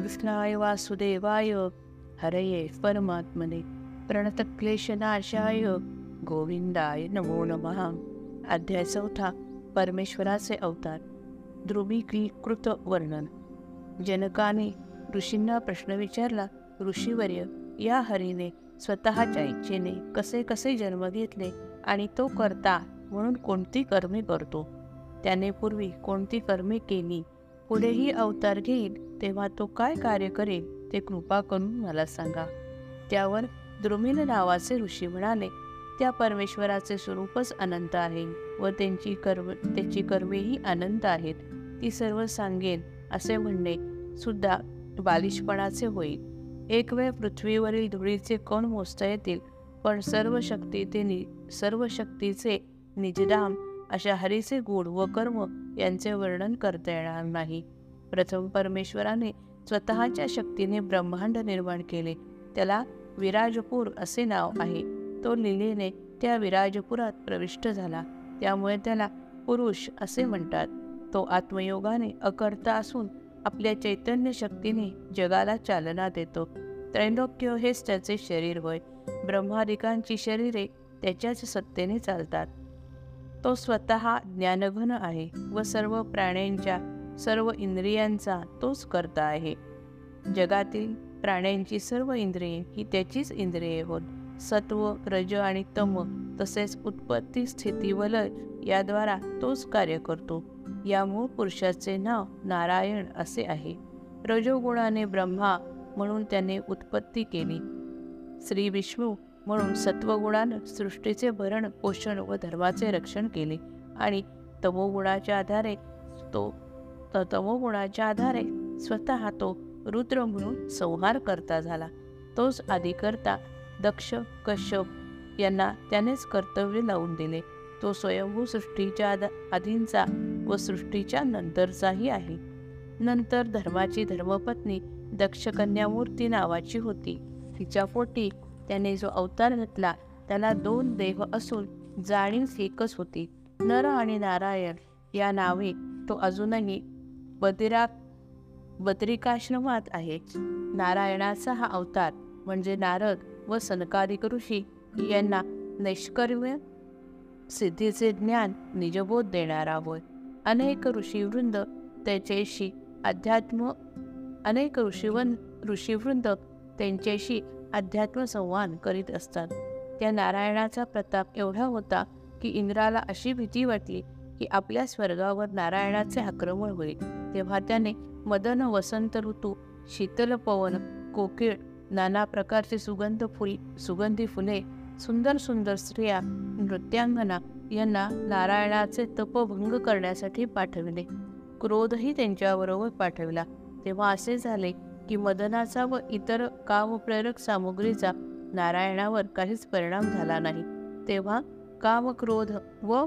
कृष्णाय वासुदेवाय हरये परमात्मने प्रणतक्लेशनाशाय गोविंदाय नमो नमः. अध्याय चौथा परमेश्वराचे अवतार. ध्रुवीकृत वर्णन. जनकाने ऋषींना प्रश्न विचारला ऋषीवर्य या हरीने स्वतःच्या इच्छेने कसे कसे जन्म घेतले आणि तो करता म्हणून कोणती कर्मे करतो? त्याने पूर्वी कोणती कर्मे केली? पुढेही अवतार घेईल तेव्हा तो काय कार्य करेल ते कृपा करून मला सांगा. त्यावर द्रुमिल नावाचे ऋषी म्हणाले त्या परमेश्वराचे स्वरूपच अनंत आहे व त्यांची कर्म त्याची कर्मेही अनंत आहेत. ती सर्व सांगेन असे म्हणणे सुद्धा बालिशपणाचे होईल. एक वेळ पृथ्वीवरील धुळीचे कण मोजता येतील पण सर्व शक्ती ते नि सर्व शक्तीचे निजदाम अशा हरीचे गुण व कर्म यांचे वर्णन करता येणार नाही. प्रथम परमेश्वराने स्वतःच्या शक्तीने ब्रह्मांड निर्माण केले. त्याला विराजपूर असे नाव आहे. तो लिलेने त्या विराजपुरात प्रविष्ट झाला. त्यामुळे त्याला पुरुष असे म्हणतात. तो आत्मयोगाने अकर्ता असून आपल्या चैतन्य शक्तीने जगाला चालना देतो. त्रैलोक्य हेच त्याचे शरीर होय. ब्रह्मादिकांची शरीरे त्याच्याच सत्तेने चालतात. तो स्वतः ज्ञानघन आहे व सर्व प्राण्यांच्या सर्व इंद्रियांचा तोच करता आहे. जगातील प्राण्यांची सर्व इंद्रिये ही त्याचीच इंद्रिये होत. सत्व रज आणि तम तसेच उत्पत्ती स्थिती व लय याद्वारा तोच कार्य करतो. या मूळ पुरुषाचे नाव नारायण असे आहे. रजोगुणाने ब्रह्मा म्हणून त्याने उत्पत्ती केली. श्री विष्णू म्हणून सत्वगुणानं सृष्टीचे भरण पोषण व धर्माचे रक्षण केले. आणि तमोगुणाच्या आधारे तो तमोगुणाच्या आधारे स्वतः तो रुद्र म्हणून संहार करता झाला. तोच आदिकर्ता दक्ष कश्यप यांना त्यानेच कर्तव्य लावून दिले. तो स्वयंभू सृष्टीच्या आधींचा व सृष्टीच्या नंतरचाही आहे. नंतर धर्माची धर्मपत्नी दक्षकन्यामूर्ती नावाची होती. तिच्या पोटी त्याने जो अवतार घेतला त्याला दोन देह असून जाणीव एकच होती. नर आणि नारायण या नावे तो अजूनही बदिरा बद्रिकाश्रमात आहे. नारायणाचा हा अवतार म्हणजे नारद व सनकादिक ऋषी यांना नैष्कर्म्य सिद्धीचे ज्ञान निजबोध देणारा होय अनेक ऋषीवृंद त्याच्याशी अध्यात्म अनेक ऋषीवन ऋषीवृंद त्यांच्याशी अध्यात्म संवाद करीत असतात. त्या नारायणाचा प्रताप एवढा होता की इंद्राला अशी भीती वाटली की आपल्या स्वर्गावर नारायणाचे आक्रमण होईल. तेव्हा त्याने मदन वसंत ऋतू शीतल पवन कोकिळ नाना प्रकारचे सुगंध फुल सुगंधी फुले सुंदर सुंदर स्त्रिया नृत्यांगना यांना नारायणाचे तपभंग करण्यासाठी पाठविले. क्रोधही त्यांच्याबरोबर पाठविला. तेव्हा असे झाले की मदनाचा व इतर कामप्रेरक सामुग्रीचा नारायणावर काहीच परिणाम झाला नाही. तेव्हा कामक्रोध व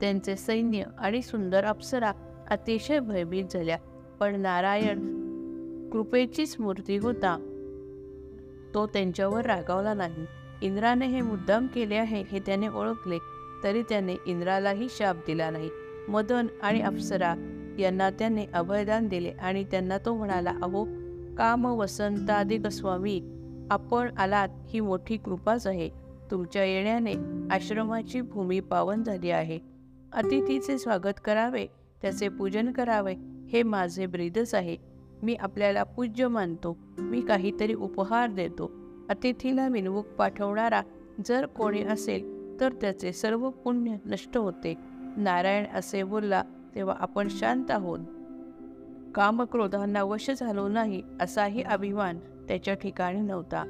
त्यांचे सैन्य आणि सुंदर अप्सरा अतिशय भयभीत झाल्या. पण नारायण कृपेचीच मूर्ती होता. तो त्यांच्यावर रागावला नाही. इंद्राने हे मुद्दाम केले आहे हे त्याने ओळखले तरी त्याने इंद्रालाही शाप दिला नाही. मदन आणि अप्सरा यांना त्याने अभयदान दिले आणि त्यांना तो म्हणाला अहो काम वसंतादिक स्वामी आपण आलात ही मोठी कृपाच आहे. तुमच्या येण्याने आश्रमाची भूमी पावन झाली आहे. अतिथीचे स्वागत करावे त्याचे पूजन करावे हे माझे ब्रीदच आहे. मी आपल्याला पूज्य मानतो मी काहीतरी उपहार देतो. अतिथीला मिनवूक पाठवणारा जर कोणी असेल तर त्याचे सर्व पुण्य नष्ट होते. नारायण असे बोलला तेव्हा आपण शांत आहोत. कामक्रोधांना वश झालो नाही असाही अभिमान त्याच्या ठिकाणी नव्हता.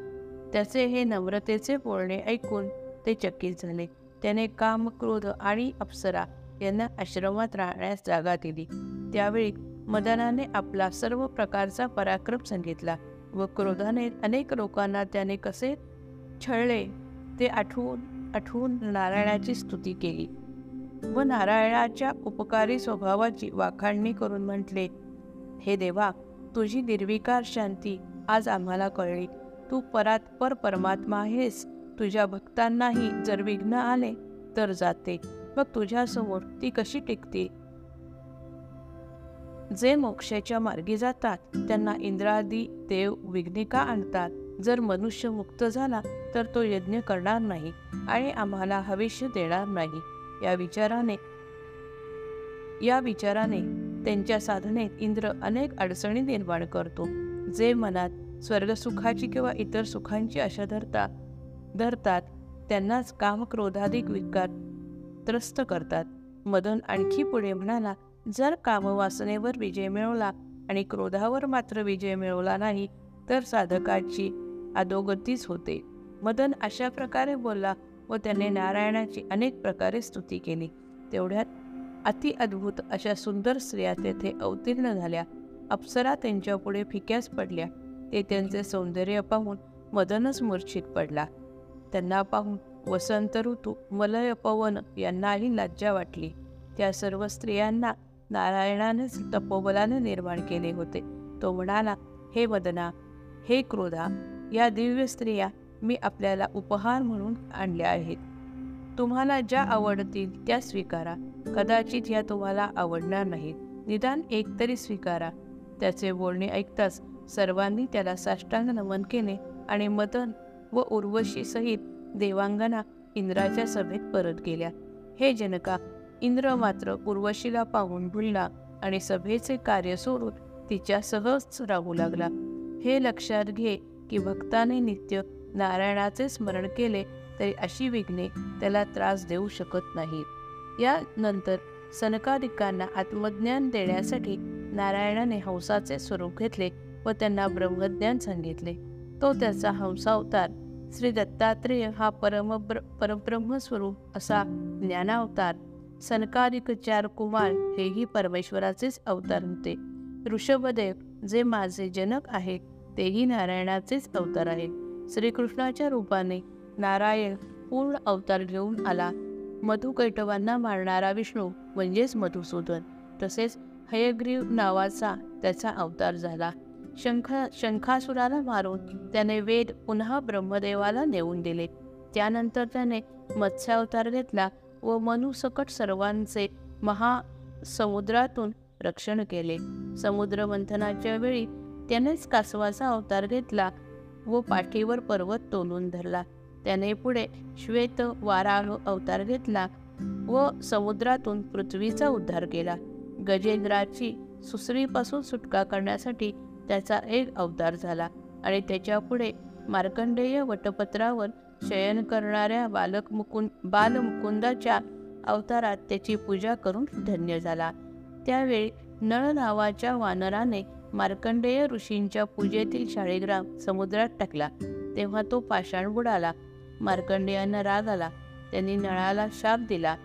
त्याचे हे नम्रतेचे बोलणे ऐकून ते चकित झाले. त्याने काम क्रोध आणि अप्सरा यांना आश्रमात राहण्यास जागा दिली. त्यावेळी मदनाने आपला सर्व प्रकारचा पराक्रम सांगितला व क्रोधाने अनेक लोकांना त्याने कसे छळले ते आठवून आठवून नारायणाची स्तुती केली. व नारायणाच्या उपकारी स्वभावाची वाखाणणी करून म्हटले हे देवा तुझी निर्विकार शांती आज आम्हाला कळली. तू परात्पर परमात्मा आहेस. तुझ्या भक्तांनाही जर विघ्न आले तर जाते. मग तुझ्यासमोर ती कशी टिकते? जे मोक्षाच्या मार्गी जातात त्यांना इंद्रादी देव विघ्निका आणतात? जर मनुष्य मुक्त झाला तर तो यज्ञ करणार नाही आणि आम्हाला हविष्य देणार नाही. या विचाराने या विचाराने त्यांच्या साधनेत इंद्र अनेक अडचणी निर्माण करतो. जे मनात स्वर्गसुखाची किंवा इतर सुखांची आशा धरतात धरतात त्यांनाच कामक्रोधाधिक विकार त्रस्त करतात. मदन आणखी पुढे म्हणाला जर कामवासनेवर विजय मिळवला आणि क्रोधावर मात्र विजय मिळवला नाही तर साधकाची अधोगतीच होते. मदन अशा प्रकारे बोलला व त्याने नारायणाची अनेक प्रकारे स्तुती केली. तेवढ्यात अति अद्भुत अशा सुंदर स्त्रिया तेथे अवतीर्ण झाल्या. अप्सरा त्यांच्यापुढे फिक्यास पडल्या. ते त्यांचे सौंदर्य पाहून मदनच मूर्छित पडला. त्यांना पाहून वसंत ऋतू मलय पवन यांनाही लज्जा वाटली. त्या सर्व स्त्रियांना नारायणानेच तपोबलाने निर्माण केले होते. तो म्हणाला हे वदना हे क्रोधा या दिव्य स्त्रिया मी आपल्याला उपहार म्हणून आणल्या आहेत. तुम्हाला ज्या आवडतील त्या स्वीकारा. कदाचित ह्या तुम्हाला आवडणार नाहीत. निदान एक तरी स्वीकारा. त्याचे बोलणे ऐकताच सर्वांनी त्याला साष्टांग नमन केले आणि मदन व उर्वशी सहित देवांगना इंद्राच्या सभेत परत गेल्या. हे जनका इंद्र मात्र उर्वशीला पाहून भुलला आणि सभेचे कार्य सोडून तिच्या सहज राहू लागला. हे लक्षात घे की भक्ताने नित्य नारायणाचे स्मरण केले तरी अशी विघ्ने त्याला त्रास देऊ शकत नाहीत. यानंतर सनकादिकांना आत्मज्ञान देण्यासाठी नारायणाने हंसाचे स्वरूप घेतले व त्यांना ब्रह्मज्ञान सांगितले. तो त्याचा हंसावतार श्री दत्तात्रेय हा परम परब्रह्म स्वरूप असा ज्ञानावतार सनकादिक चार कुमार हेही परमेश्वराचेच अवतार होते. ऋषभदेव जे माझे जनक आहेत तेही नारायणाचेच अवतार आहेत. श्रीकृष्णाच्या रूपाने नारायण पूर्ण अवतार घेऊन आला. मधुकैटवांना मारणारा विष्णू म्हणजेच मधुसूदन तसेच हयग्रीव नावाचा त्याचा अवतार झाला. शंख शंखासुराला मारून त्याने वेद पुन्हा ब्रह्मदेवाला नेऊन दिले. त्यानंतर त्याने मत्स्यावतार घेतला व मनुसकट सर्वांचे महासमुद्रातून रक्षण केले. समुद्र मंथनाच्या वेळी त्यानेच कासवाचा अवतार घेतला व पाठीवर पर्वत तोलून धरला. त्याने पुढे श्वेत वाराह अवतार घेतला व समुद्रातून पृथ्वीचा उद्धार केला. गजेंद्राची सुसरीपासून सुटका करण्यासाठी त्याचा एक अवतार झाला आणि त्याच्या पुढे मार्कंडेय वटपत्रावर शयन करणाऱ्या बालक मुकुंद बालमुकुंदाच्या अवतारात त्याची पूजा करून धन्य झाला. त्यावेळी नळ नावाच्या वानराने मार्कंडेय ऋषींच्या पूजेतील शाळीग्राम समुद्रात टाकला. तेव्हा तो पाषाण बुडाला. मार्कंडेयांना राग आला. त्यांनी नळाला शाप दिला.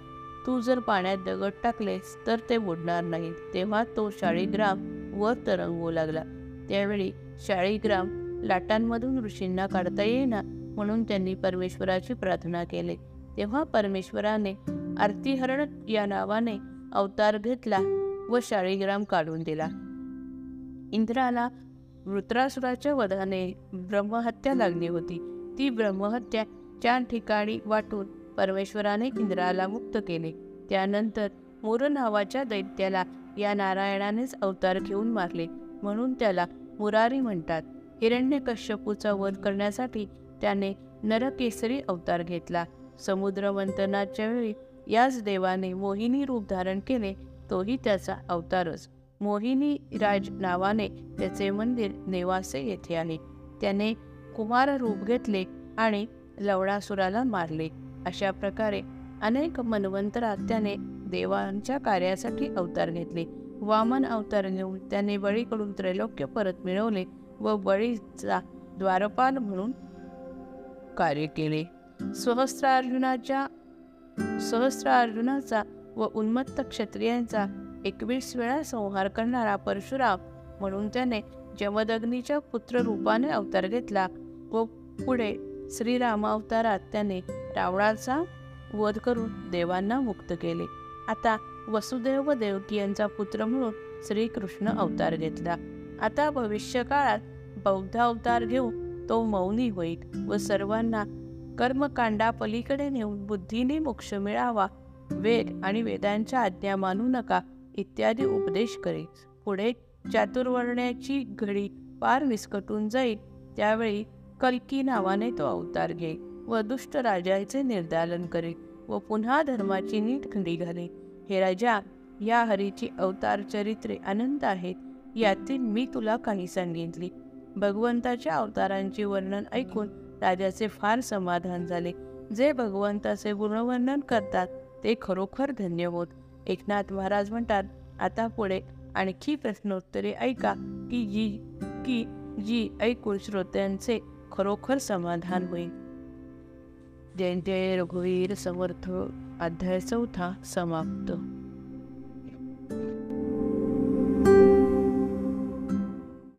तू जर पाण्यात दगड टाकलेस तर ते बुडणार नाही. तेव्हा तो शाळीग्राम वर तरंगू लागला. त्यावेळी शाळीग्राम लाटांमधून ऋषींना काढता येईना म्हणून त्यांनी परमेश्वराची प्रार्थना केली. तेव्हा परमेश्वराने आरतीहरण या नावाने अवतार घेतला व शाळीग्राम काढून दिला. इंद्राला वृत्रासुराच्या वधाने ब्रह्महत्या लागली होती. ती ब्रह्महत्या चार ठिकाणी वाटून परमेश्वराने इंद्राला मुक्त केले. त्यानंतर मुर नावाच्या दैत्याला या नारायणानेच अवतार घेऊन मारले. म्हणून त्याला मुरारी म्हणतात. हिरण्यकश्यपूचा वध करण्यासाठी त्याने नरकेसरी अवतार घेतला. समुद्र मंथनाच्या वेळी याच देवाने मोहिनी रूप धारण केले तोही त्याचा अवतारच. मोहिनी राज नावाने त्याचे मंदिर नेवासे येथे आले त्याने कुमार रूप घेतले आणि लवणासुराला मारले. अशा प्रकारे अनेक मनवंतरात त्याने देवांच्या कार्यासाठी अवतार घेतले. वामन अवतार घेऊन त्याने बळीकडून त्रैलोक्य परत मिळवले व बळीचा द्वारपाल म्हणून कार्य केले. सहस्रार्जुनाच्या सहस्रार्जुनाचा व उन्मत्त क्षत्रियांचा एकवीस वेळा संहार करणारा परशुराम म्हणून त्याने जमदग्नीच्या पुत्र रूपाने अवतार घेतला व पुढे श्रीरामावतारात त्याने रावणाचा वध करून देवांना मुक्त केले. आता वसुदेव व देवकी यांचा पुत्र म्हणून श्रीकृष्ण अवतार घेतला. आता भविष्य काळात बौद्ध अवतार घेऊन तो मौनी होईल व सर्वांना कर्मकांडा पलीकडे नेऊन बुद्धीने मोक्ष मिळावा वेद आणि वेदांच्या आज्ञा मानू नका इत्यादी उपदेश करेल पुढे चातुर्वर्ण्याची घडी पार विस्कटून जाईल त्यावेळी कल्की नावाने तो अवतार घे व दुष्ट राजाचे निर्दालन करे व पुन्हा धर्माची नीट खंडी घाले. हे राजा या हरीची अवतार चरित्रे अनंत आहेत यातील मी तुला काही सांगितली. भगवंताच्या अवतारांचे वर्णन ऐकून राजाचे फार समाधान झाले. जे भगवंताचे गुणवर्णन करतात ते खरोखर धन्य होत. एकनाथ महाराज म्हणतात आता पुढे आणखी प्रश्नोत्तरे ऐका की जी की जी ऐकून श्रोत्यांचे खरोखर समाधान होईल. जय जय रघुवीर समर्थ अध्याय चौथा समाप्त.